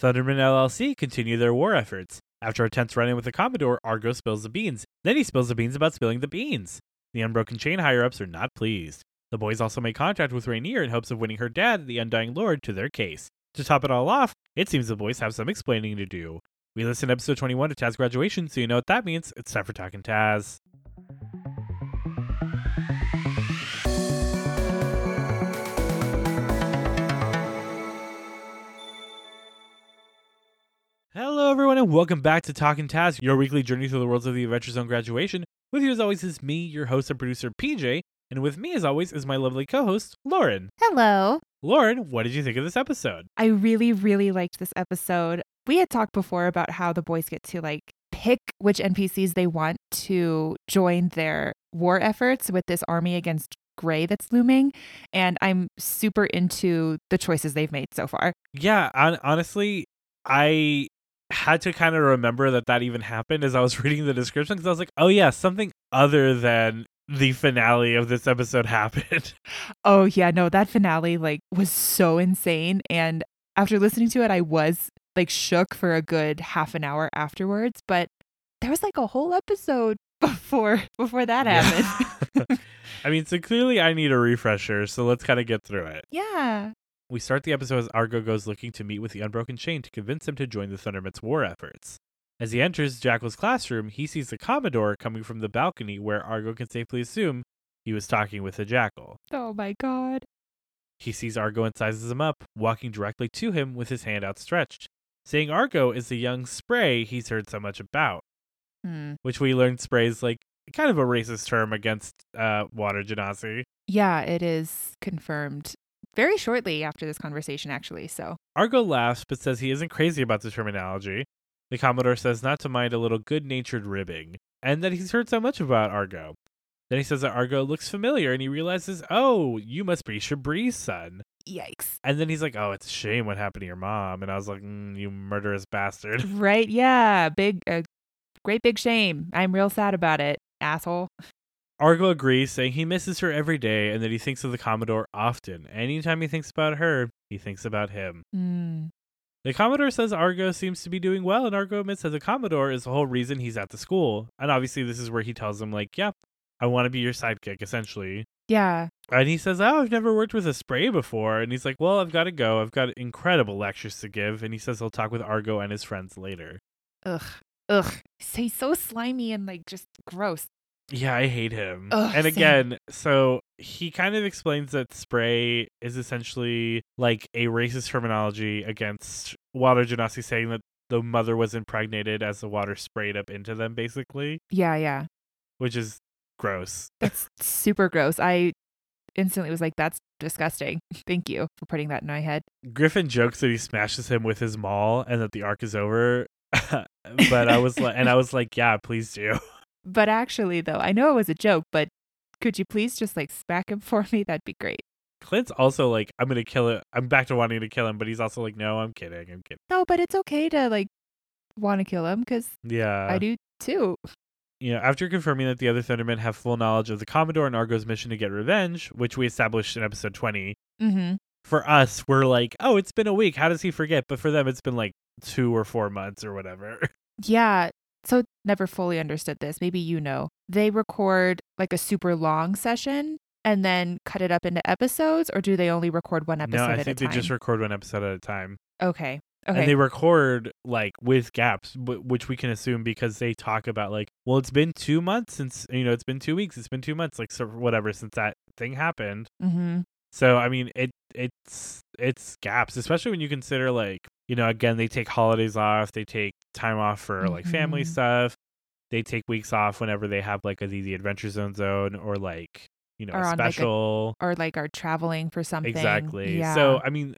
Thundermen LLC continue their war efforts. After a tense run in with the Commodore, Argo spills the beans. Then he spills the beans about spilling the beans. The Unbroken Chain higher ups are not pleased. The boys also make contact with Rainier in hopes of winning her dad, the Undying Lord, to their case. To top it all off, it seems the boys have some explaining to do. We listen to episode 21 of Taz Graduation, so you know what that means. It's time for Talking Taz. Hello, everyone, and welcome back to Talking Taz, your weekly journey through the worlds of the Adventure Zone graduation. With you, as always, is me, your host and producer, PJ, and with me, as always, is my lovely co host, Lauren. Hello. Lauren, what did you think of this episode? I really, really liked this episode. We had talked before about how the boys get to like pick which NPCs they want to join their war efforts with this army against Gray that's looming. And I'm super into the choices they've made so far. Yeah, on- honestly, I had to kind of remember that that even happened as I was reading the description because I was like, oh, yeah, something other than the finale of this episode happened. Oh, yeah, no, that finale like was so insane. And after listening to it, I was like shook for a good half an hour afterwards. But there was like a whole episode before before that happened. I mean, so clearly I need a refresher, so let's kind of get through it. yeah. We start the episode as Argo goes looking to meet with the Unbroken Chain to convince him to join the Thundermen's war efforts. As he enters Jackal's classroom, he sees the Commodore coming from the balcony where Argo can safely assume he was talking with the Jackal. Oh my god. He sees Argo and sizes him up, walking directly to him with his hand outstretched. Saying Argo is the young Spray he's heard so much about, Hmm. which we learned Spray is like kind of a racist term against uh, Water Genasi. Yeah, it is confirmed very shortly after this conversation, actually. So, Argo laughs but says he isn't crazy about the terminology. The Commodore says not to mind a little good natured ribbing, and that he's heard so much about Argo. Then he says that Argo looks familiar and he realizes, oh, you must be Shabri's son. yikes. And then he's like, oh, it's a shame what happened to your mom. And I was like, mm, you murderous bastard. Right? Yeah. Big, uh, great big shame. I'm real sad about it, asshole. Argo agrees, saying he misses her every day and that he thinks of the Commodore often. Anytime he thinks about her, he thinks about him. Hmm. The Commodore says Argo seems to be doing well, and Argo admits that the Commodore is the whole reason he's at the school. And obviously, this is where he tells him, like, yeah, I want to be your sidekick, essentially. Yeah. And he says, oh, I've never worked with a spray before. And he's like, well, I've got to go. I've got incredible lectures to give. And he says he'll talk with Argo and his friends later. Ugh. Ugh. So he's so slimy and like just gross. Yeah, I hate him. Ugh, and same. again, so he kind of explains that spray is essentially like a racist terminology against Water Genasi saying that the mother was impregnated as the water sprayed up into them, basically, Yeah. Yeah. which is gross. That's super gross. I instantly was like, that's disgusting. Thank you for putting that in my head. Griffin jokes that he smashes him with his maul and that the arc is over. but I was like, and I was like, yeah, please do. But actually, though, I know it was a joke, but could you please just like smack him for me? That'd be great. Clint's also like, I'm gonna kill it. I'm back to wanting to kill him, but he's also like, no, I'm kidding. I'm kidding. No, but it's okay to like want to kill him because Yeah. I do too. you know, after confirming that the other Thundermen have full knowledge of the Commodore and Argo's mission to get revenge, which we established in episode 20, Mm-hmm. for us, we're like, oh, it's been a week. How does he forget? But for them, it's been like two or four months or whatever. Yeah. So never fully understood this. Maybe you know. They record like a super long session and then cut it up into episodes, or do they only record one episode no, I think they time? just record one episode at a time. okay. Okay. And they record like with gaps, w- which we can assume because they talk about like, well, it's been two months since, you know, it's been two weeks, it's been two months, like, so whatever, since that thing happened. mm-hmm. So I mean, it it's it's gaps, especially when you consider like you know again they take holidays off, they take time off for like family Mhm. stuff, they take weeks off whenever they have like a the, the Adventure Zone zone or like you know Or a on, like, a- special Or like are traveling for something. exactly. Yeah. So I mean,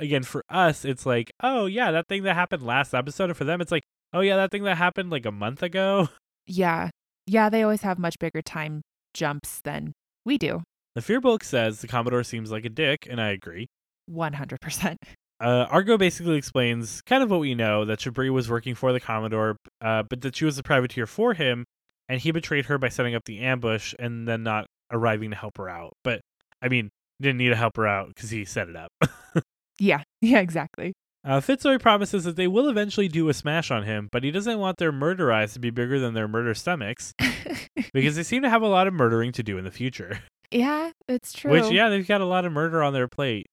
again for us it's like oh yeah that thing that happened last episode, and for them it's like oh yeah that thing that happened like a month ago. yeah. Yeah. They always have much bigger time jumps than we do. The Fearbolg says the Commodore seems like a dick, and I agree. 100%. Uh, Argo basically explains kind of what we know that Shabri was working for the Commodore, uh, but that she was a privateer for him, and he betrayed her by setting up the ambush and then not arriving to help her out. But I mean, didn't need to help her out because he set it up. Yeah. Yeah, exactly. Uh, Fitzroy promises that they will eventually do a smash on him, but he doesn't want their murder eyes to be bigger than their murder stomachs because they seem to have a lot of murdering to do in the future. yeah, it's true. Which, yeah, they've got a lot of murder on their plate.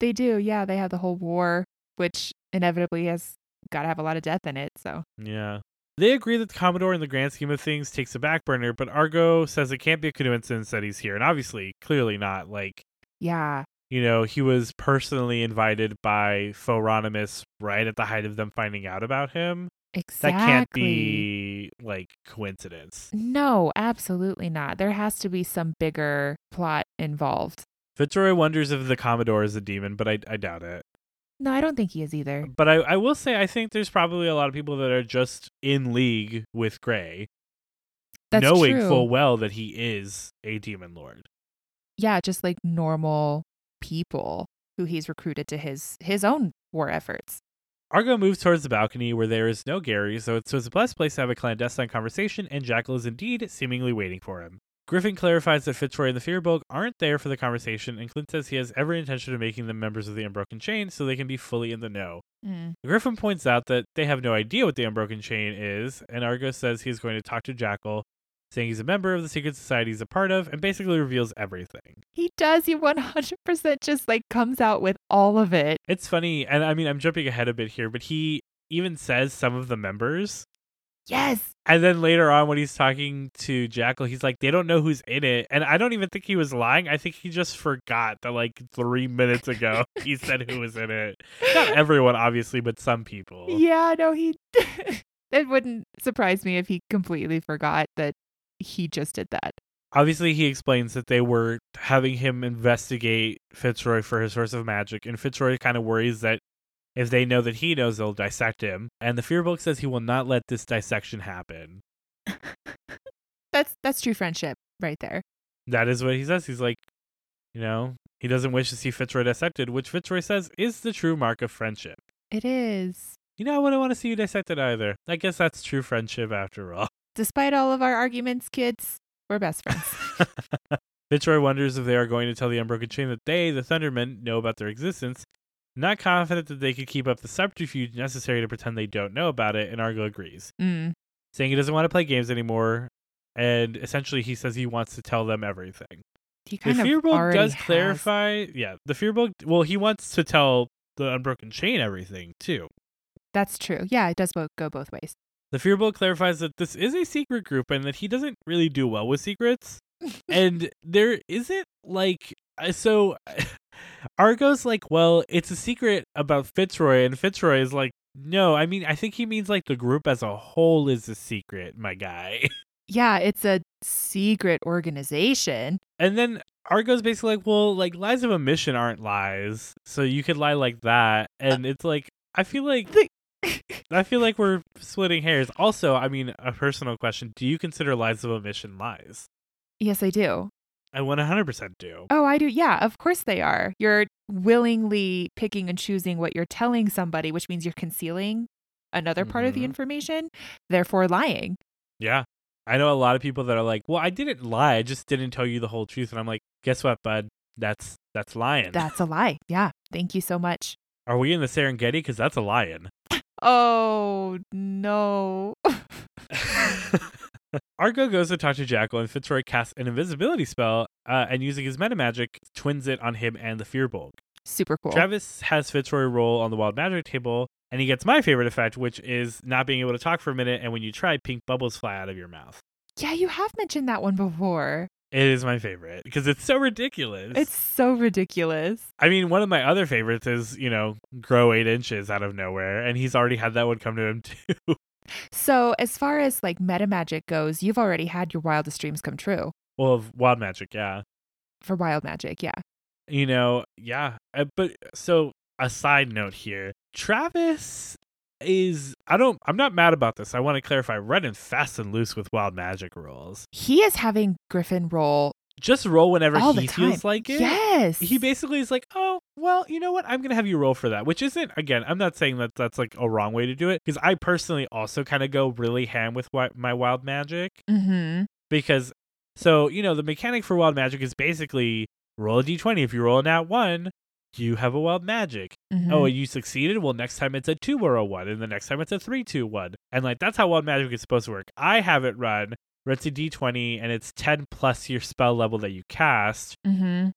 They do. Yeah, they have the whole war, which inevitably has got to have a lot of death in it. So, Yeah. They agree that the Commodore, in the grand scheme of things, takes a back burner, but Argo says it can't be a coincidence that he's here. And obviously, clearly not. Like, yeah, you know, he was personally invited by Phoronimus right at the height of them finding out about him. exactly. That can't be like coincidence. No, absolutely not. There has to be some bigger plot involved. Fitzroy wonders if the Commodore is a demon, but I, I doubt it. No, I don't think he is either. But I, I will say I think there's probably a lot of people that are just in league with Gray, That's knowing true. full well that he is a demon lord. yeah, just like normal people who he's recruited to his his own war efforts. Argo moves towards the balcony where there is no Gary, so it's, so it's the best place to have a clandestine conversation, and Jackal is indeed seemingly waiting for him. Griffin clarifies that Fitzroy and the Fearbolg aren't there for the conversation, and Clint says he has every intention of making them members of the Unbroken Chain so they can be fully in the know. Mm. Griffin points out that they have no idea what the Unbroken Chain is, and Argo says he's going to talk to Jackal, saying he's a member of the secret society he's a part of, and basically reveals everything. He does. He 100% just like comes out with all of it. It's funny, and I mean, I'm jumping ahead a bit here, but he even says some of the members. Yes. And then later on, when he's talking to Jackal, he's like, they don't know who's in it. And I don't even think he was lying. I think he just forgot that, like, three minutes ago, he said who was in it. Not everyone, obviously, but some people. Yeah, no, he. it wouldn't surprise me if he completely forgot that he just did that. Obviously, he explains that they were having him investigate Fitzroy for his source of magic. And Fitzroy kind of worries that if they know that he knows, they'll dissect him. And the Fearbolg says he will not let this dissection happen. That's that's true friendship right there. That is what he says. He's like, you know, he doesn't wish to see Fitzroy dissected, which Fitzroy says is the true mark of friendship. It is. You know, I wouldn't want to see you dissected either. I guess that's true friendship after all. Despite all of our arguments, kids, we're best friends. Fitzroy wonders if they are going to tell the Unbroken Chain that they, the Thundermen, know about their existence. Not confident that they could keep up the subterfuge necessary to pretend they don't know about it, and Argo agrees, mm. saying he doesn't want to play games anymore. And essentially, he says he wants to tell them everything. He The kind of Fearbolg already does has. clarify. Yeah, the Fearbolg. Well, he wants to tell the Unbroken Chain everything too. That's true. Yeah, it does bo- go both ways. The Fearbolg clarifies that this is a secret group and that he doesn't really do well with secrets. and there isn't like uh, so. Argo's like, well, it's a secret about Fitzroy, and Fitzroy is like, no, I mean, I think he means like the group as a whole is a secret, my guy. Yeah, it's a secret organization. And then Argo's basically like, well, like lies of omission aren't lies, so you could lie like that. And it's like, I feel like The- I feel like we're splitting hairs. Also, I mean, a personal question: Do you consider lies of omission lies? yes, I do. I 100% do. Oh, I do. Yeah, of course they are. You're willingly picking and choosing what you're telling somebody, which means you're concealing another part of the Mhm. information, therefore lying. Yeah. I know a lot of people that are like, "Well, I didn't lie. I just didn't tell you the whole truth." And I'm like, "Guess what, bud? That's that's lying." That's a lie. Yeah. Thank you so much. Are we in the Serengeti? Because that's a lion. Oh, no. Argo goes to talk to Jackal, and Fitzroy casts an invisibility spell, uh, and using his meta magic, twins it on him and the Fearbolg. Super cool. Travis has Fitzroy roll on the wild magic table, and he gets my favorite effect, which is not being able to talk for a minute, and when you try, pink bubbles fly out of your mouth. yeah, you have mentioned that one before. It is my favorite because it's so ridiculous. It's so ridiculous. I mean, one of my other favorites is, you know, grow eight inches out of nowhere, and he's already had that one come to him too. So, as far as like meta magic goes, you've already had your wildest dreams come true well, of wild magic, yeah. for wild magic. Yeah. You know, yeah. Uh, But so, a side note here Travis is, I don't, I'm not mad about this. I want to clarify running fast and loose with wild magic rolls. He is having Griffin roll Just roll whenever he feels like it. Yes. He basically is like, oh, well, you know what? I'm going to have you roll for that, which isn't, again, I'm not saying that that's like a wrong way to do it because I personally also kind of go really ham with wi- my wild magic Mm-hmm. because, so, you know, the mechanic for wild magic is basically roll a d20. If you roll an at one, you have a wild magic. Mhm. Oh, you succeeded? Well, next time it's a 2 or a 1, and the next time it's a 3 2 1. And like that's how wild magic is supposed to work. I have it run it's a d20 and it's 10 plus your spell level that you cast, Mhm.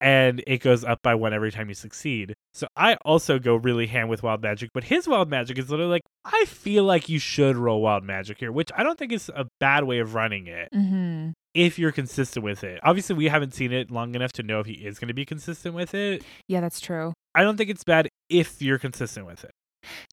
And it goes up by one every time you succeed. So I also go really ham with wild magic, but his wild magic is literally like, I feel like you should roll wild magic here, which I don't think is a bad way of running it Mhm. if you're consistent with it. Obviously, we haven't seen it long enough to know if he is going to be consistent with it. Yeah, that's true. I don't think it's bad if you're consistent with it.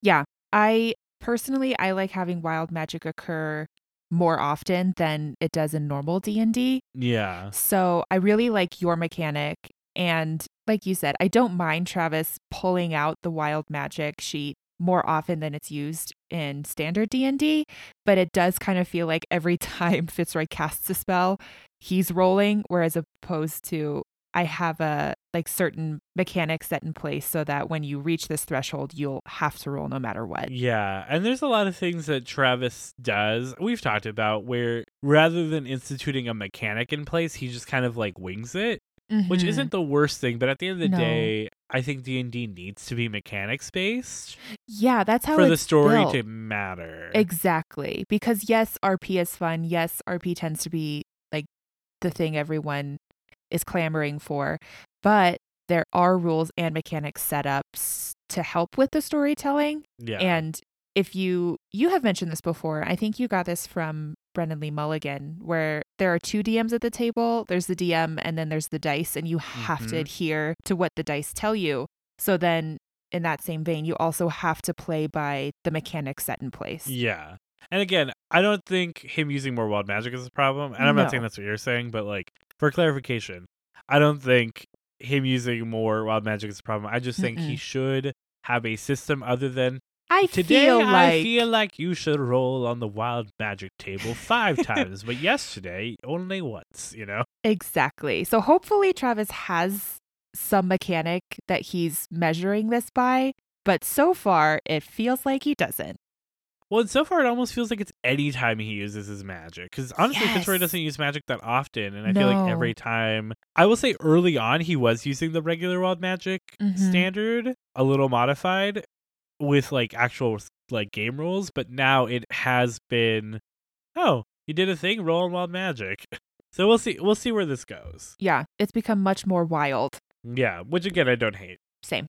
Yeah. I personally I like having wild magic occur more often than it does in normal D&D. Yeah. So, I really like your mechanic and like you said, I don't mind Travis pulling out the wild magic sheet more often than it's used in standard D&D, but it does kind of feel like every time Fitzroy casts a spell, he's rolling whereas opposed to I have a like certain mechanics set in place so that when you reach this threshold, you'll have to roll no matter what. Yeah. And there's a lot of things that Travis does, we've talked about, where rather than instituting a mechanic in place, he just kind of like wings it, which Mhm. isn't the worst thing. But at the end of the No. day, I think D&D needs to be mechanics based Yeah, that's how for the story built. to matter. Exactly. Because yes, RP is fun. Yes, RP tends to be like the thing everyone is clamoring for, but there are rules and mechanics set up to help with the storytelling. yeah. And if you you have mentioned this before, I think you got this from Brennan Lee Mulligan, where there are two DMs at the table. There's the DM and then there's the dice, and you have to Mhm. adhere to what the dice tell you. So then in that same vein, you also have to play by the mechanics set in place. Yeah. And again, I don't think him using more wild magic is a problem. And I'm not saying that's what you're saying, but like for clarification, I don't think him using more wild magic is a problem. I just think he Mm-mm. should have a system other than I today feel I like feel like you should roll on the wild magic table five times, but yesterday only once, you know? exactly. So hopefully Travis has some mechanic that he's measuring this by, but so far it feels like he doesn't. Well, and so far it almost feels like it's any time he uses his magic. Because honestly, Fitzroy doesn't use magic that often, and I feel like every time I will say early on he was using the regular wild magic Mhm. standard, a little modified with like actual like game rules, but now it has been oh, you did a thing, roll on wild magic. So we'll see we'll see where this goes. Yeah, it's become much more wild. Yeah, which again I don't hate. Same.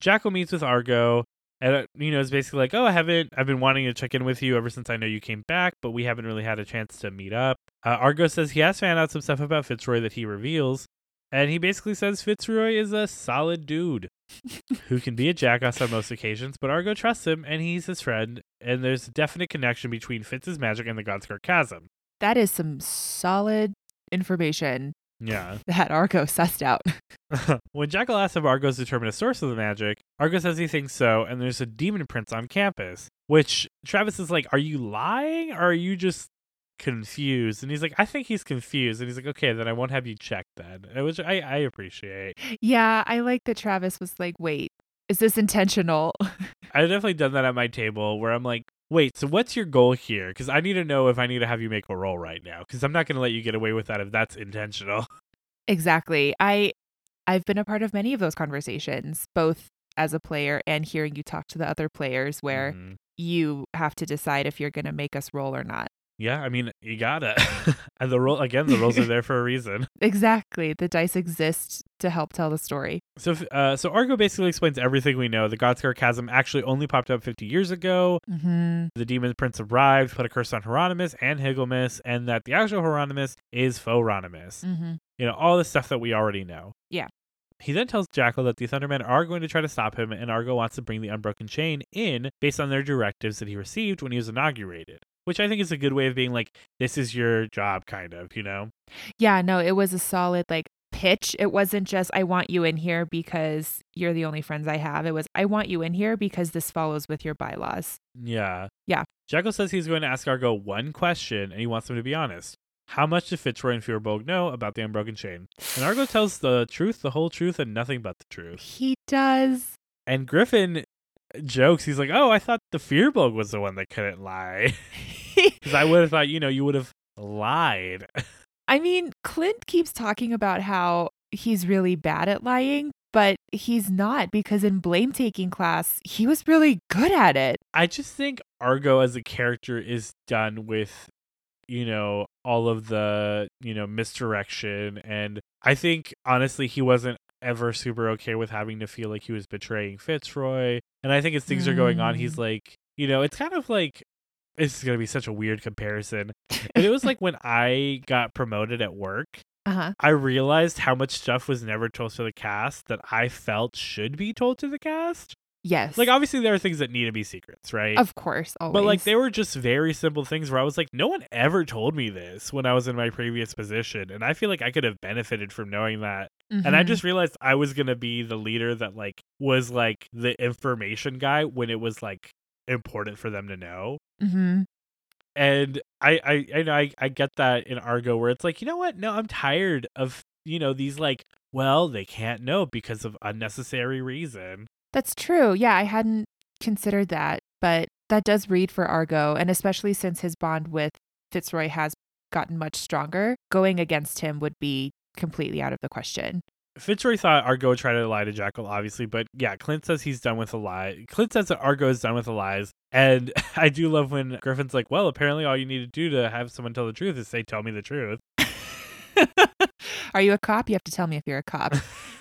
Jackal meets with Argo, and uh, you know it's basically like, oh, I haven't, I've been wanting to check in with you ever since I know you came back, but we haven't really had a chance to meet up. Uh, Argo says he has found out some stuff about Fitzroy that he reveals, and he basically says Fitzroy is a solid dude who can be a jackass on most occasions, but Argo trusts him, and he's his friend, and there's a definite connection between Fitz's magic and the Godscar Chasm. That is some solid information Yeah. that Argo sussed out. when Jackal asks if Argo's determined a source of the magic, Argo says he thinks so, and there's a demon prince on campus. Which Travis is like, Are you lying or are you just confused? And he's like, I think he's confused. And he's like, Okay, then I won't have you check then. Uh, Which I, I appreciate. yeah, I like that Travis was like, wait, is this intentional? I've definitely done that at my table where I'm like, Wait, so what's your goal here? Because I need to know if I need to have you make a roll right now. Because I'm not going to let you get away with that if that's intentional. exactly. I I've been a part of many of those conversations, both as a player and hearing you talk to the other players where Mhm. you have to decide if you're going to make us roll or not. Yeah, I mean, you gotta. and the role again, the roles are there for a reason. Exactly. The dice exist to help tell the story. So, uh, so Argo basically explains everything we know. The Godscar Chasm actually only popped up 50 years ago. Mm-hmm. The Demon Prince arrived, put a curse on Hieronymus and Higelmus, and that the actual Hieronymus is Phoronymus. Mm-hmm. You know, all the stuff that we already know. Yeah. He then tells Jackal that the Thundermen are going to try to stop him, and Argo wants to bring the Unbroken Chain in based on their directives that he received when he was inaugurated. Which I think is a good way of being like, this is your job, kind of, you know? Yeah, no, it was a solid like pitch. It wasn't just I want you in here because you're the only friends I have. It was I want you in here because this follows with your bylaws. Yeah. Yeah. Jackal says he's going to ask Argo one question, and he wants him to be honest. How much did Fitzroy and Fearbolg know about the Unbroken Chain? And Argo tells the truth, the whole truth, and nothing but the truth. He does. And Griffin jokes, he's like, oh, I thought the Fearbolg was the one that couldn't lie. Because I would have thought, you know, you would have lied. I mean, Clint keeps talking about how he's really bad at lying, but he's not because in blame taking class, he was really good at it. I just think Argo as a character is done with, you know, all of the, you know, misdirection. And I think, honestly, he wasn't ever super okay with having to feel like he was betraying Fitzroy. And I think as things are going on, he's Mm. like, you know, it's kind of like, this is going to be such a weird comparison. But it was like when I got promoted at work. Uh huh. I realized how much stuff was never told to the cast that I felt should be told to the cast. Yes. Like obviously there are things that need to be secrets, right? of course, always. but like they were just very simple things where I was like, no one ever told me this when I was in my previous position, and I feel like I could have benefited from knowing that. And I Mhm. just realized I was gonna be the leader that like was like the information guy when it was like important for them to know. Mhm. And I I I know I, I get that in Argo where it's like, you know what? No, I'm tired of you know these like, well, they can't know because of unnecessary reason. That's true. Yeah, I hadn't considered that, but that does read for Argo, and especially since his bond with Fitzroy has gotten much stronger, going against him would be completely out of the question. Fitzroy thought Argo would try to lie to Jackal, obviously, but yeah, Clint says he's done with the lie. Clint says that Argo is done with the lies, and I do love when Griffin's like, "Well, apparently, all you need to do to have someone tell the truth is say, tell me the truth." Are you a cop? You have to tell me if you're a cop.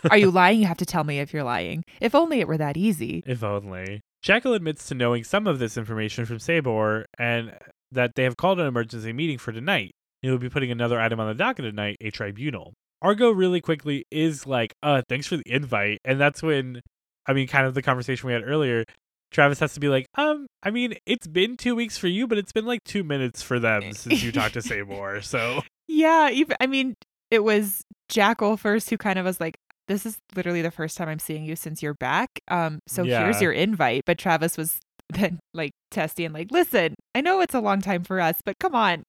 Are you lying? You have to tell me if you're lying. If only it were that easy. If only. Jackal admits to knowing some of this information from Sabor, and that they have called an emergency meeting for tonight. He will be putting another item on the docket tonight, a tribunal. Argo really quickly is like, uh, thanks for the invite. And that's when, I mean, kind of the conversation we had earlier, Travis has to be like, um, I mean, it's been two weeks for you, but it's been like two minutes for them since you talked to Sabor. So, Yeah, even I mean, it was Jackal first who kind of was like, "This is literally the first time I'm seeing you since you're back. Um, so Yeah. here's your invite." But Travis was then like testy and like, "Listen, I know it's a long time for us, but come on."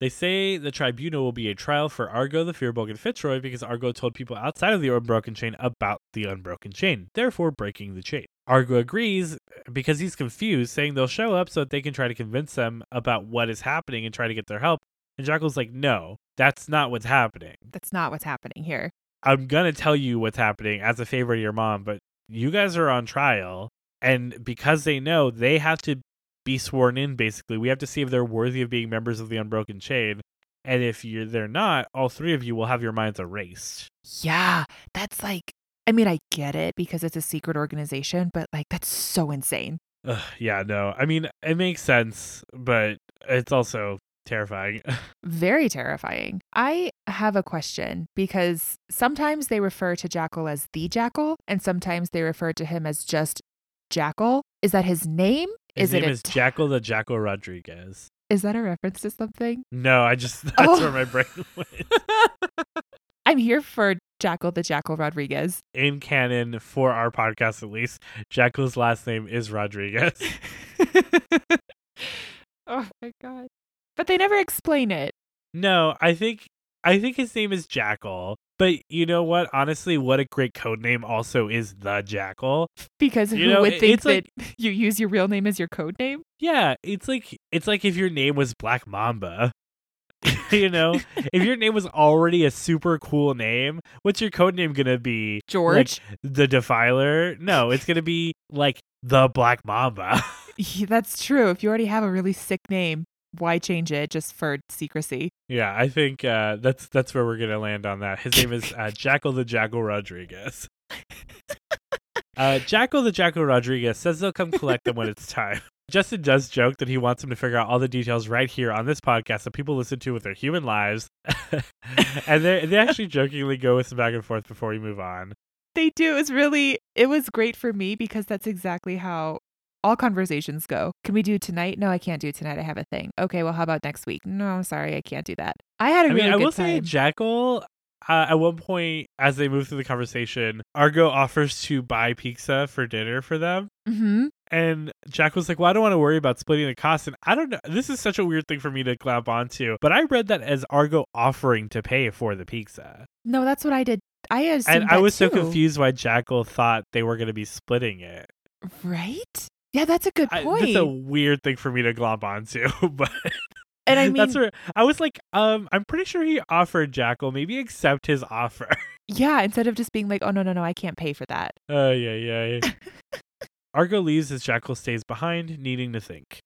They say the tribunal will be a trial for Argo, the Fearbolg, and Fitzroy because Argo told people outside of the unbroken chain about the unbroken chain, therefore breaking the chain. Argo agrees because he's confused, saying they'll show up so that they can try to convince them about what is happening and try to get their help. And Jackal's like, no, that's not what's happening. That's not what's happening here. I'm going to tell you what's happening as a favor to your mom, but you guys are on trial. And because they know, they have to be sworn in, basically. We have to see if they're worthy of being members of the Unbroken Chain. And if you're they're not, all three of you will have your minds erased. Yeah, that's like I mean, I get it because it's a secret organization, but like that's so insane. Ugh, yeah, no. I mean, it makes sense, but it's also terrifying. Very terrifying. I have a question because sometimes they refer to Jackal as the Jackal, and sometimes they refer to him as just Jackal. Is that his name? His is it name a is t- Jackal the Jackal Rodriguez. Is that a reference to something? No, I just that's Oh. where my brain went. I'm here for Jackal the Jackal Rodriguez. In canon, for our podcast at least, Jackal's last name is Rodriguez. oh my god. But they never explain it. No, I think I think his name is Jackal. But you know what? Honestly, what a great code name also is the Jackal. Because You who know, would it- think it's like- that you use your real name as your code name? Yeah, it's like it's like if your name was Black Mamba. you know, if your name was already a super cool name, what's your code name gonna be? George. The Defiler? No, it's gonna be like the Black Mamba. Yeah, That's true. If you already have a really sick name, why change it just for secrecy? yeah, I think uh, that's that's where we're gonna land on that. His name is uh, Jackal the Jackal Rodriguez. Uh, Jackal the Jackal Rodriguez says they'll come collect them when it's time. Justin does joke that he wants him to figure out all the details right here on this podcast that people listen to with their human lives. and they they actually jokingly go with some back and forth before we move on. They do. It was really, it was great for me because that's exactly how all conversations go. Can we do tonight? No, I can't do tonight. I have a thing. Okay, well, how about next week? No, I'm sorry, I can't do that. I had a I really mean, I will time. say Jackal. Uh, at one point, as they move through the conversation, Argo offers to buy pizza for dinner for them. mm-hmm. And Jack was like, Well, I don't want to worry about splitting the cost. And I don't know. This is such a weird thing for me to clamp onto. But I read that as Argo offering to pay for the pizza. No, that's what I did. I assumed And I was so confused why Jackal thought they were going to be splitting it. Right? Yeah, that's a good I, point. that's a weird thing for me to glomp onto. But And I mean, That's where I was like, um, I'm pretty sure he offered Jackal. Maybe accept his offer. yeah, instead of just being like, oh, no, no, no, I can't pay for that. Oh yeah, yeah. yeah. Argo leaves as Jackal stays behind, needing to think.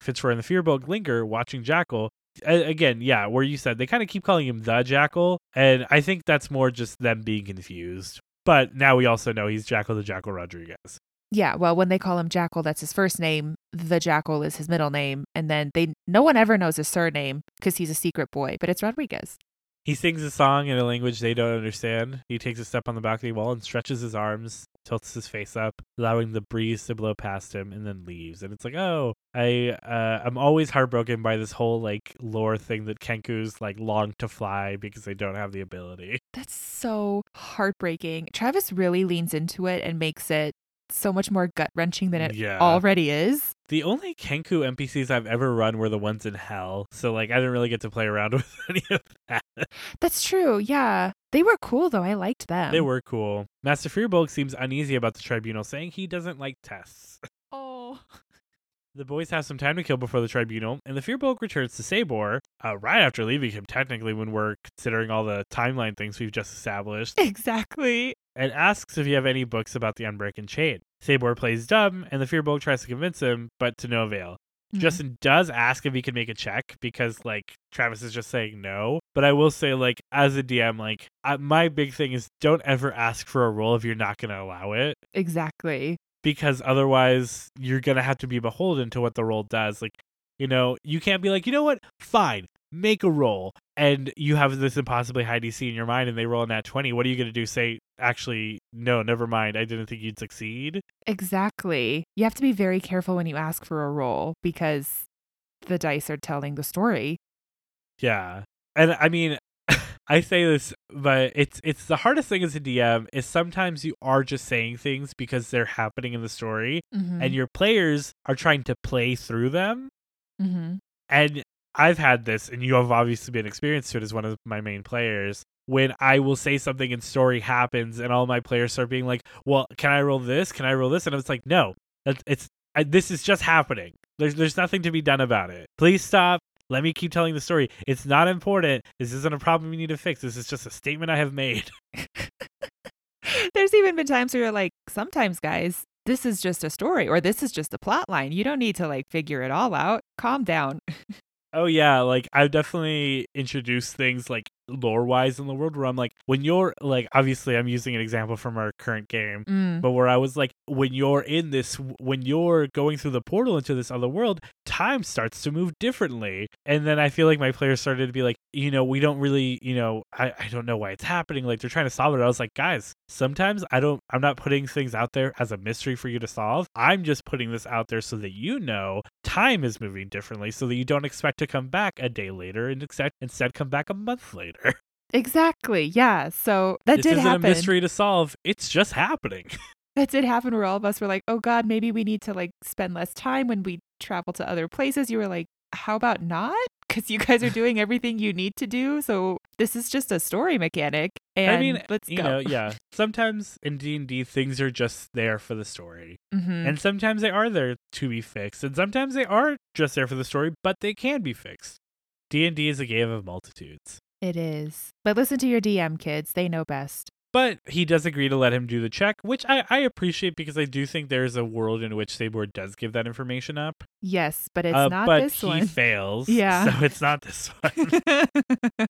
Fitzroy and the Fearbolg linger, watching Jackal. A- again, yeah, where you said they kind of keep calling him the Jackal, and I think that's more just them being confused. But now we also know he's Jackal the Jackal Rodriguez. Yeah, well, when they call him Jackal, that's his first name. The Jackal is his middle name, and then they no one ever knows his surname because he's a secret boy, but it's Rodriguez. He sings a song in a language they don't understand. He takes a step on the balcony wall and stretches his arms, tilts his face up, allowing the breeze to blow past him, and then leaves. And it's like, oh, I, uh, I'm always heartbroken by this whole like lore thing that Kenku's like long to fly because they don't have the ability. That's so heartbreaking. Travis really leans into it and makes it so much more gut wrenching than it Yeah. already is. The only Kenku NPCs I've ever run were the ones in Hell, so like I didn't really get to play around with any of that. That's true. Yeah. They were cool though. I liked them. they were cool. Master Fearbolg seems uneasy about the tribunal, saying he doesn't like tests. Oh. The boys have some time to kill before the tribunal, and the Fearbolg returns to Sabor, uh, right after leaving him, technically, when we're considering all the timeline things we've just established, Exactly. And asks if you have any books about the Unbreaking Chain. Sabor plays dumb, and the Fearbolg tries to convince him, but to no avail. Mhm. Justin does ask if he can make a check because, like, Travis is just saying no. But I will say, like, as a DM, like, uh, my big thing is don't ever ask for a roll if you're not going to allow it Exactly. because otherwise you're gonna have to be beholden to what the roll does. Like, you know, you can't be like, you know what, fine, make a roll, and you have this impossibly high DC in your mind, and they roll in that twenty. What are you gonna do? Say, actually, no, never mind. I didn't think you'd succeed. Exactly. You have to be very careful when you ask for a roll because the dice are telling the story. Yeah, and I mean. I say this, but it's it's the hardest thing as a DM is sometimes you are just saying things because they're happening in the story, Mm-hmm. and your players are trying to play through them, mm-hmm. and I've had this, and you have obviously been experienced to it as one of my main players. When I will say something and story happens, and all my players start being like, "Well, can I roll this? Can I roll this?" And it's like, "No, it's I, this is just happening. There's there's nothing to be done about it. Please stop. Let me keep telling the story. It's not important. This isn't a problem you need to fix. This is just a statement I have made." There's even been times where you're like, sometimes, guys, this is just a story or this is just a plot line. You don't need to like figure it all out. Calm down. Oh yeah, like I've definitely introduced things like lore wise in the world where I'm like, when you're like, obviously I'm using an example from our current game, Mm. but where I was like, when you're in this, when you're going through the portal into this other world, time starts to move differently. And then I feel like my players started to be like, you know, we don't really, you know, I, I don't know why it's happening. Like they're trying to solve it. I was like, guys, sometimes I don't, I'm not putting things out there as a mystery for you to solve. I'm just putting this out there so that you know time is moving differently so that you don't expect to come back a day later and expect, instead come back a month later. Exactly. Yeah. So that this did isn't happen. a mystery to solve. It's just happening. That did happen where all of us were like, oh God, maybe we need to like spend less time when we travel to other places. You were like, how about not? Because you guys are doing everything you need to do. So this is just a story mechanic. And I mean, let's you go. know, yeah. Sometimes in D and D, things are just there for the story, Mhm. and sometimes they are there to be fixed, and sometimes they are just there for the story, but they can be fixed. D and D is a game of multitudes. It is. But listen to your DM kids. They know best. But he does agree to let him do the check, which I, I appreciate because I do think there's a world in which Sabor does give that information up. Yes, but it's Uh, not but this he one. fails. Yeah. So it's not this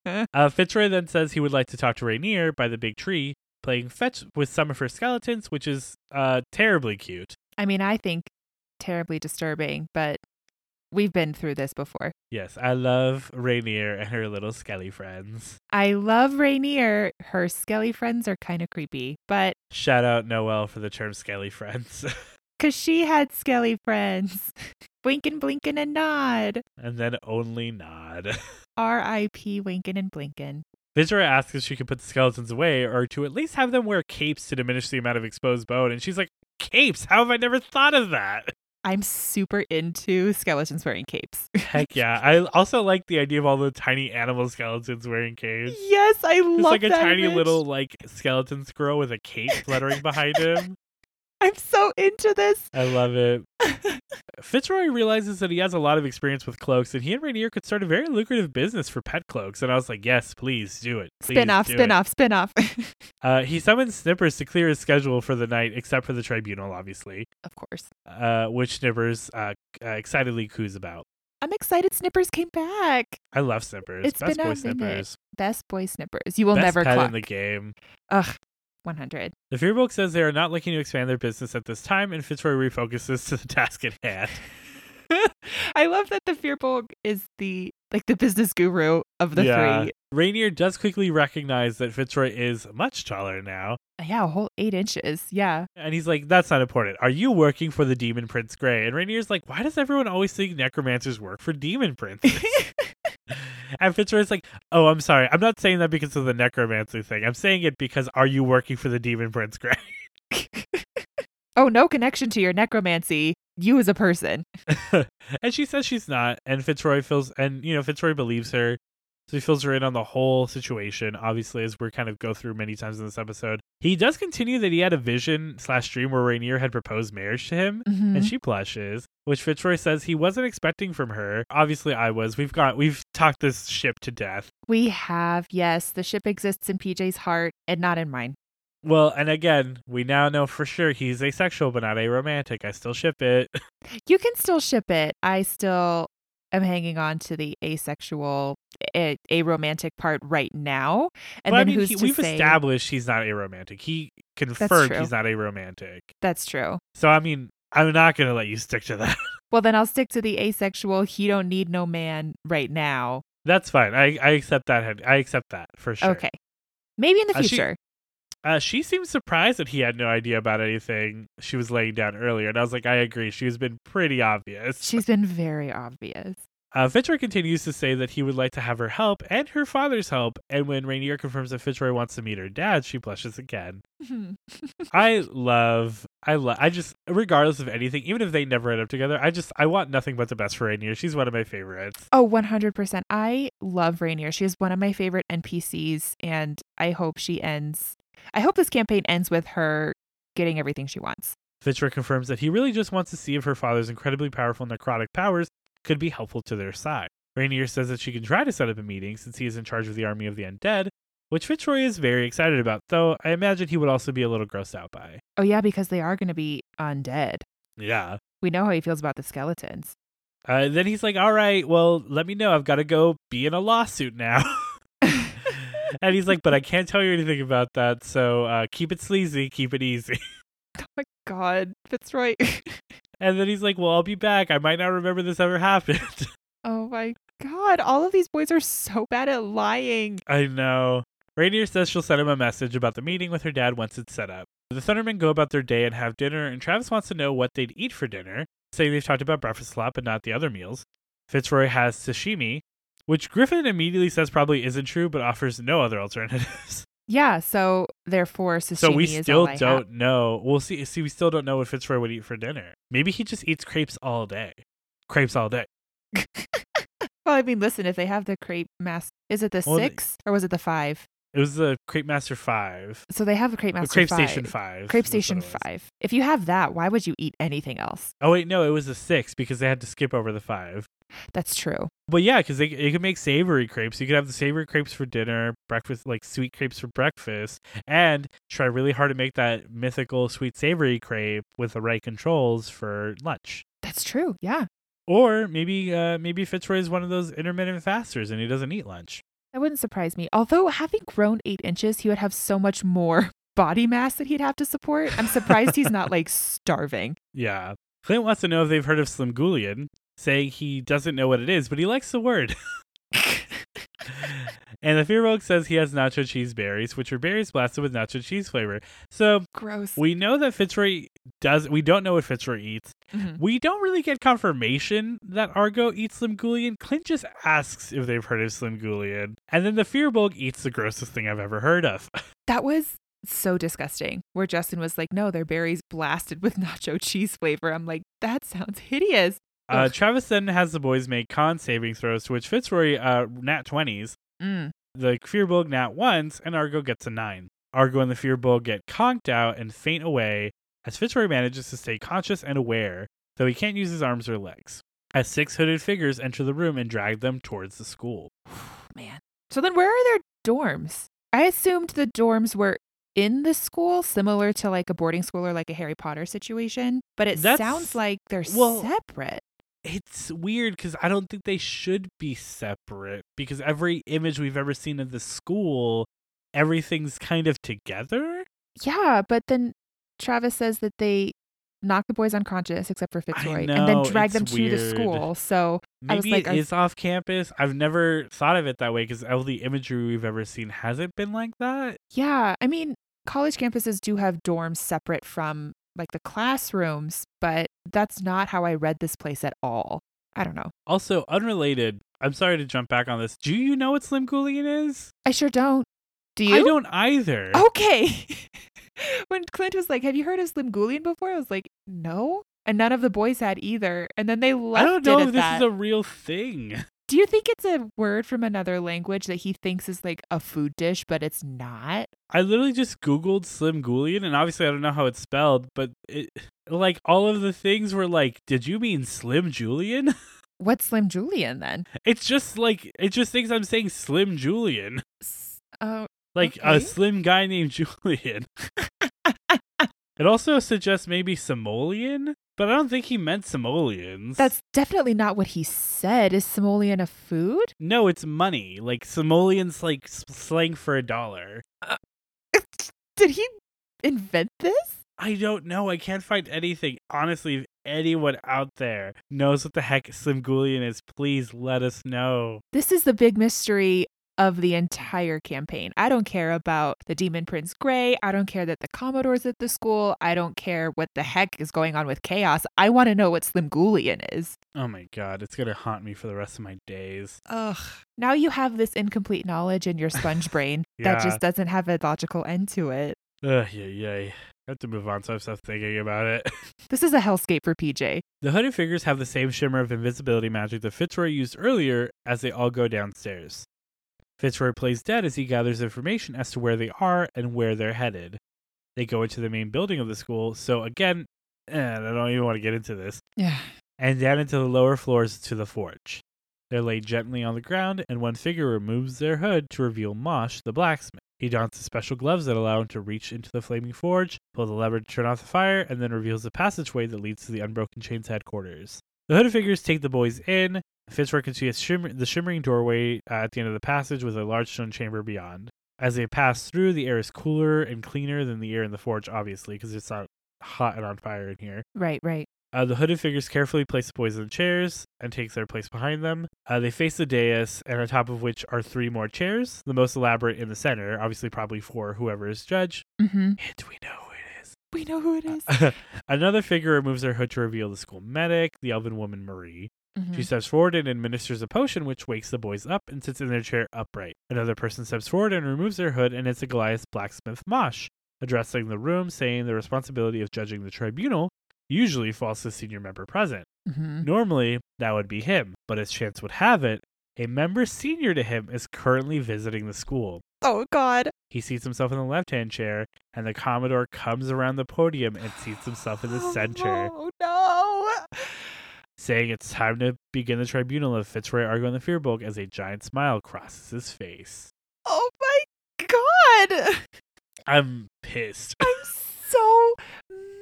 one. Uh, Fitzroy then says he would like to talk to Rainier by the big tree, playing fetch with some of her skeletons, which is uh, terribly cute. I mean, I think terribly disturbing, but we've been through this before. Yes, I love Rainier and her little skelly friends. I love Rainier. Her skelly friends are kind of creepy, but Shout out Noelle for the term skelly friends. because she had skelly friends, Winkin', Blinkin', and Nod. and then only nod. R.I.P. Winkin' and Blinkin'. Fitzroy asks if she can put the skeletons away or to at least have them wear capes to diminish the amount of exposed bone. And she's like, Capes? How have I never thought of that? I'm super into skeletons wearing capes. Heck yeah. I also like the idea of all the tiny animal skeletons wearing capes. yes, I love that. It's love like a tiny image. little like skeleton squirrel with a cape fluttering behind him. I'm so into this. I love it. Fitzroy realizes that he has a lot of experience with cloaks, and he and Rainier could start a very lucrative business for pet cloaks. And I was like, yes, please do it. Please spin off, spin it. off, spin off. Uh, he summons Snippers to clear his schedule for the night, except for the tribunal, obviously, of course. uh, which Snippers uh, uh, excitedly coos about. I'm excited Snippers came back. I love Snippers. It's Best boy a minute. Snippers. Best boy Snippers. You will Best never pet clock. in the game. Ugh, 100. The Fearbolg says they are not looking to expand their business at this time, and Fitzroy refocuses to the task at hand. I love that the Fearbolg is the like the business guru of the yeah. three. Rainier does quickly recognize that Fitzroy is much taller now, uh, Yeah, a whole eight inches. Yeah. and he's like, "That's not important. Are you working for the Demon Prince Gray?" And Rainier's like, "Why does everyone always think necromancers work for Demon Princes?" and Fitzroy's like, "Oh, I'm sorry. I'm not saying that because of the necromancy thing. I'm saying it because are you working for the Demon Prince Gray?" oh, no connection to your necromancy. You as a person. and she says she's not, and Fitzroy feels, and you know, Fitzroy believes her, so he fills her in on the whole situation. Obviously, as we're kind of go through many times in this episode, he does continue that he had a vision slash dream where Rainier had proposed marriage to him, Mhm. and she blushes, which Fitzroy says he wasn't expecting from her. Obviously, I was. We've got we've talked this ship to death. We have, yes, the ship exists in PJ's heart and not in mine. Well, and again, we now know for sure he's asexual, but not aromantic. I still ship it. You can still ship it. I still am hanging on to the asexual, a, romantic part right now. And I then mean, who's he, to we've say established he's not aromantic. He confirmed he's not aromantic. that's true? So I mean, I'm not gonna let you stick to that. Well, then I'll stick to the asexual. He don't need no man right now. That's fine. I, I accept that. I accept that for sure. Okay. Maybe in the Uh, she- future. Uh, she seemed surprised that he had no idea about anything she was laying down earlier, and I was like, I agree. She has been pretty obvious. She's been very obvious. Uh, Fitzroy continues to say that he would like to have her help and her father's help, and when Rainier confirms that Fitzroy wants to meet her dad, she blushes again. I love, I love, I just, regardless of anything, even if they never end up together, I just, I want nothing but the best for Rainier. She's one of my favorites. Oh, 100%. I love Rainier. She is one of my favorite NPCs, and I hope she ends. I hope this campaign ends with her getting everything she wants. Fitzroy confirms that he really just wants to see if her father's incredibly powerful necrotic powers could be helpful to their side. Rainier says that she can try to set up a meeting since he is in charge of the army of the undead, which Fitzroy is very excited about, though I imagine he would also be a little grossed out by. Oh, yeah, because they are going to be undead. Yeah. We know how he feels about the skeletons. Uh, then he's like, all right, well, let me know. I've got to go be in a lawsuit now. and he's like, but I can't tell you anything about that, so uh, keep it sleazy, keep it easy. Oh my God, Fitzroy. and then he's like, well, I'll be back. I might not remember this ever happened. oh my God. All of these boys are so bad at lying. I know. Rainier says she'll send him a message about the meeting with her dad once it's set up. The Thundermen go about their day and have dinner, and Travis wants to know what they'd eat for dinner, saying they've talked about breakfast a lot, but not the other meals. Fitzroy has sashimi, which Griffin immediately says probably isn't true, but offers no other alternatives. Yeah, so therefore, sashimi so we still don't have. know. We'll see. See, we still don't know what Fitzroy would eat for dinner. Maybe he just eats crepes all day. Crepes all day. Well, I mean, listen, if they have the crepe master is it the Well, the- six or was it the five? It was the Crepe Master Five, So they have a crepe the master Crepe five. Station Five, Crepe Station five. If you have that, why would you eat anything else? Oh wait, no, it was the six because they had to skip over the five. That's true. But yeah, because they you can make savory crepes. You could have the savory crepes for dinner, breakfast like sweet crepes for breakfast, and try really hard to make that mythical sweet savory crepe with the right controls for lunch. That's true. Yeah. Or maybe uh, maybe Fitzroy is one of those intermittent fasters and he doesn't eat lunch. That wouldn't surprise me. Although having grown eight inches, he would have so much more body mass that he'd have to support. I'm surprised he's not like starving. Yeah. Clint wants to know if they've heard of slumgullion, saying he doesn't know what it is, but he likes the word. and the Fearbolg says he has nacho cheese berries, which are berries blasted with nacho cheese flavor. So Gross. we know that Fitzroy does. We don't know what Fitzroy eats. Mhm. We don't really get confirmation that Argo eats slumgullion. Clint just asks if they've heard of slumgullion, and then the Fearbolg eats the grossest thing I've ever heard of. That was so disgusting. Where Justin was like, no, they're berries blasted with nacho cheese flavor. I'm like, that sounds hideous. Uh, Travis then has the boys make con saving throws, to which Fitzroy uh, nat twenties. Mm. The Fearbolg nat ones, and Argo gets a nine. Argo and the Fearbolg get conked out and faint away, as Fitzroy manages to stay conscious and aware, though he can't use his arms or legs. As six hooded figures enter the room and drag them towards the school. Man. So then where are their dorms? I assumed the dorms were in the school, similar to like a boarding school or like a Harry Potter situation, but it That's- sounds like they're well, separate. It's weird because I don't think they should be separate because every image we've ever seen of the school, everything's kind of together. Yeah, but then Travis says that they knock the boys unconscious except for Fitzroy and then drag them it's to the school. So I was Maybe like, it is off campus. I've never thought of it that way because all the imagery we've ever seen hasn't been like that. yeah, I mean, college campuses do have dorms separate from like the classrooms, but that's not how I read this place at all. I don't know. Also, unrelated. I'm sorry to jump back on this. Do you know what slumgullion is? I sure don't. Do you? I don't either. Okay. when Clint was like, "Have you heard of slumgullion before?" I was like, "No." And none of the boys had either. And then they left I don't know if this that. is a real thing. Do you think it's a word from another language that he thinks is like a food dish, but it's not? I literally just Googled slumgullion, and obviously I don't know how it's spelled, but it, like all of the things were like, did you mean Slim Julian? What's Slim Julian then? It's just like, it just thinks I'm saying Slim Julian. S- Oh, Like Okay. a slim guy named Julian. it also suggests maybe Simoleon, but I don't think he meant simoleons. that's definitely not what he said. Is simoleon a food? No, it's money. Like simoleons like slang for a dollar. Did he invent this? I don't know. I can't find anything. Honestly, if anyone out there knows what the heck slumgullion is, please let us know. This is the big mystery of the entire campaign. I don't care about the Demon Prince Gray. I don't care that the Commodore's at the school. I don't care what the heck is going on with Chaos. I want to know what slumgullion is. Oh my god, it's gonna haunt me for the rest of my days. Ugh. Now you have this incomplete knowledge in your sponge brain that just doesn't have a logical end to it. Ugh, yeah, yeah. I have to move on, so I've stopped thinking about it. This is a hellscape for PJ. The hooded figures have the same shimmer of invisibility magic that Fitzroy used earlier as they all go downstairs. Fitzroy plays dead as he gathers information as to where they are and where they're headed. They go into the main building of the school, so again, eh, I don't even want to get into this, Yeah. and down into the lower floors to the forge. They're laid gently on the ground, and one figure removes their hood to reveal Mosh, the blacksmith. He dons the special gloves that allow him to reach into the flaming forge, pull the lever to turn off the fire, and then reveals the passageway that leads to the Unbroken Chains headquarters. The hooded figures take the boys in. Fitzroy can see a shimmer- the shimmering doorway uh, at the end of the passage with a large stone chamber beyond. As they pass through, the air is cooler and cleaner than the air in the forge, obviously, because it's not hot and on fire in here. Right, right. Uh, the hooded figures carefully place the boys in the chairs and takes their place behind them. Uh, they face the dais, and on top of which are three more chairs, the most elaborate in the center, obviously probably for whoever is judge. Mm-hmm. Hint, we know who it is. We know who it is. Another figure removes their hood to reveal the school medic, the elven woman Marie. Mhm. She steps forward and administers a potion, which wakes the boys up and sits in their chair upright. Another person steps forward and removes their hood, and it's a Goliath blacksmith Mosh, addressing the room, saying the responsibility of judging the tribunal usually falls to the senior member present. Mhm. Normally, that would be him, but as chance would have it, a member senior to him is currently visiting the school. Oh God. He seats himself in the left hand chair, and the Commodore comes around the podium and seats himself in the center, Oh no. Saying it's time to begin the tribunal of Fitzroy Argo and the Fearbolg as a giant smile crosses his face. Oh my God. I'm pissed. I'm so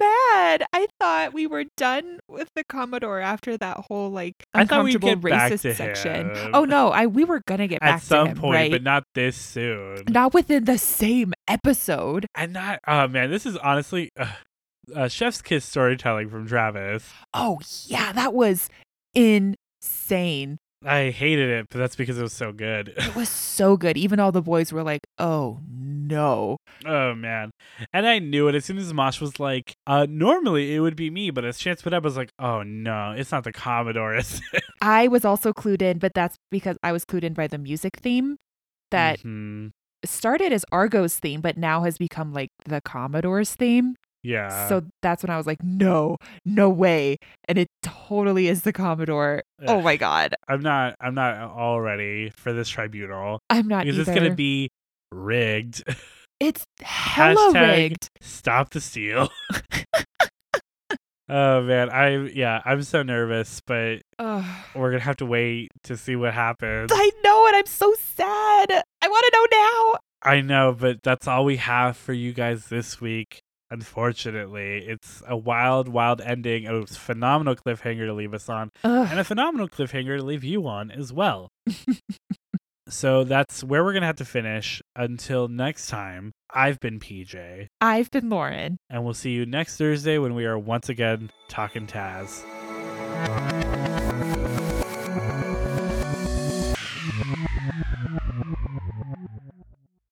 mad. I thought we were done with the Commodore after that whole like I thought we'd uncomfortable racist section. him. Oh no, I we were gonna get back At some to him, point, right? but not this soon. Not within the same episode. And not, oh man, this is honestly uh, uh, Chef's Kiss storytelling from Travis. Oh yeah, that was insane. I hated it, but that's because it was so good. It was so good. Even all the boys were like, "Oh no." oh man. And I knew it as soon as Mosh was like, uh, normally it would be me, but as chance put up, I was like, oh no, it's not the Commodore? I was also clued in, but that's because I was clued in by the music theme that Mhm. started as Argo's theme, but now has become like the Commodore's theme. Yeah. so that's when I was like, no, no way. And it totally is the Commodore. Oh my God. I'm not I'm not all ready for this tribunal. I'm not because either. it's gonna be rigged. It's hella Hashtag rigged. Stop the steal. Oh man, I yeah, I'm so nervous, but Ugh. we're gonna have to wait to see what happens. I know, and I'm so sad. I want to know now. I know, but that's all we have for you guys this week. Unfortunately, it's a wild, wild ending, a phenomenal cliffhanger to leave us on, Ugh. and a phenomenal cliffhanger to leave you on as well. so that's where we're gonna have to finish. Until next time, I've been PJ, I've been Lauren. and we'll see you next Thursday when we are once again talking Taz.